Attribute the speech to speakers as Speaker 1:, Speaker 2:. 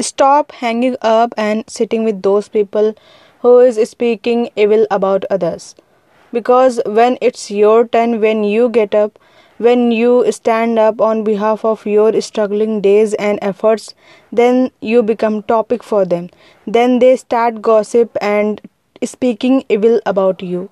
Speaker 1: Stop hanging up and sitting with those people who is speaking evil about others. Because when it's your turn, when you get up, when you stand up on behalf of your struggling days and efforts, then you become topic for them. Then they start gossip and speaking evil about you.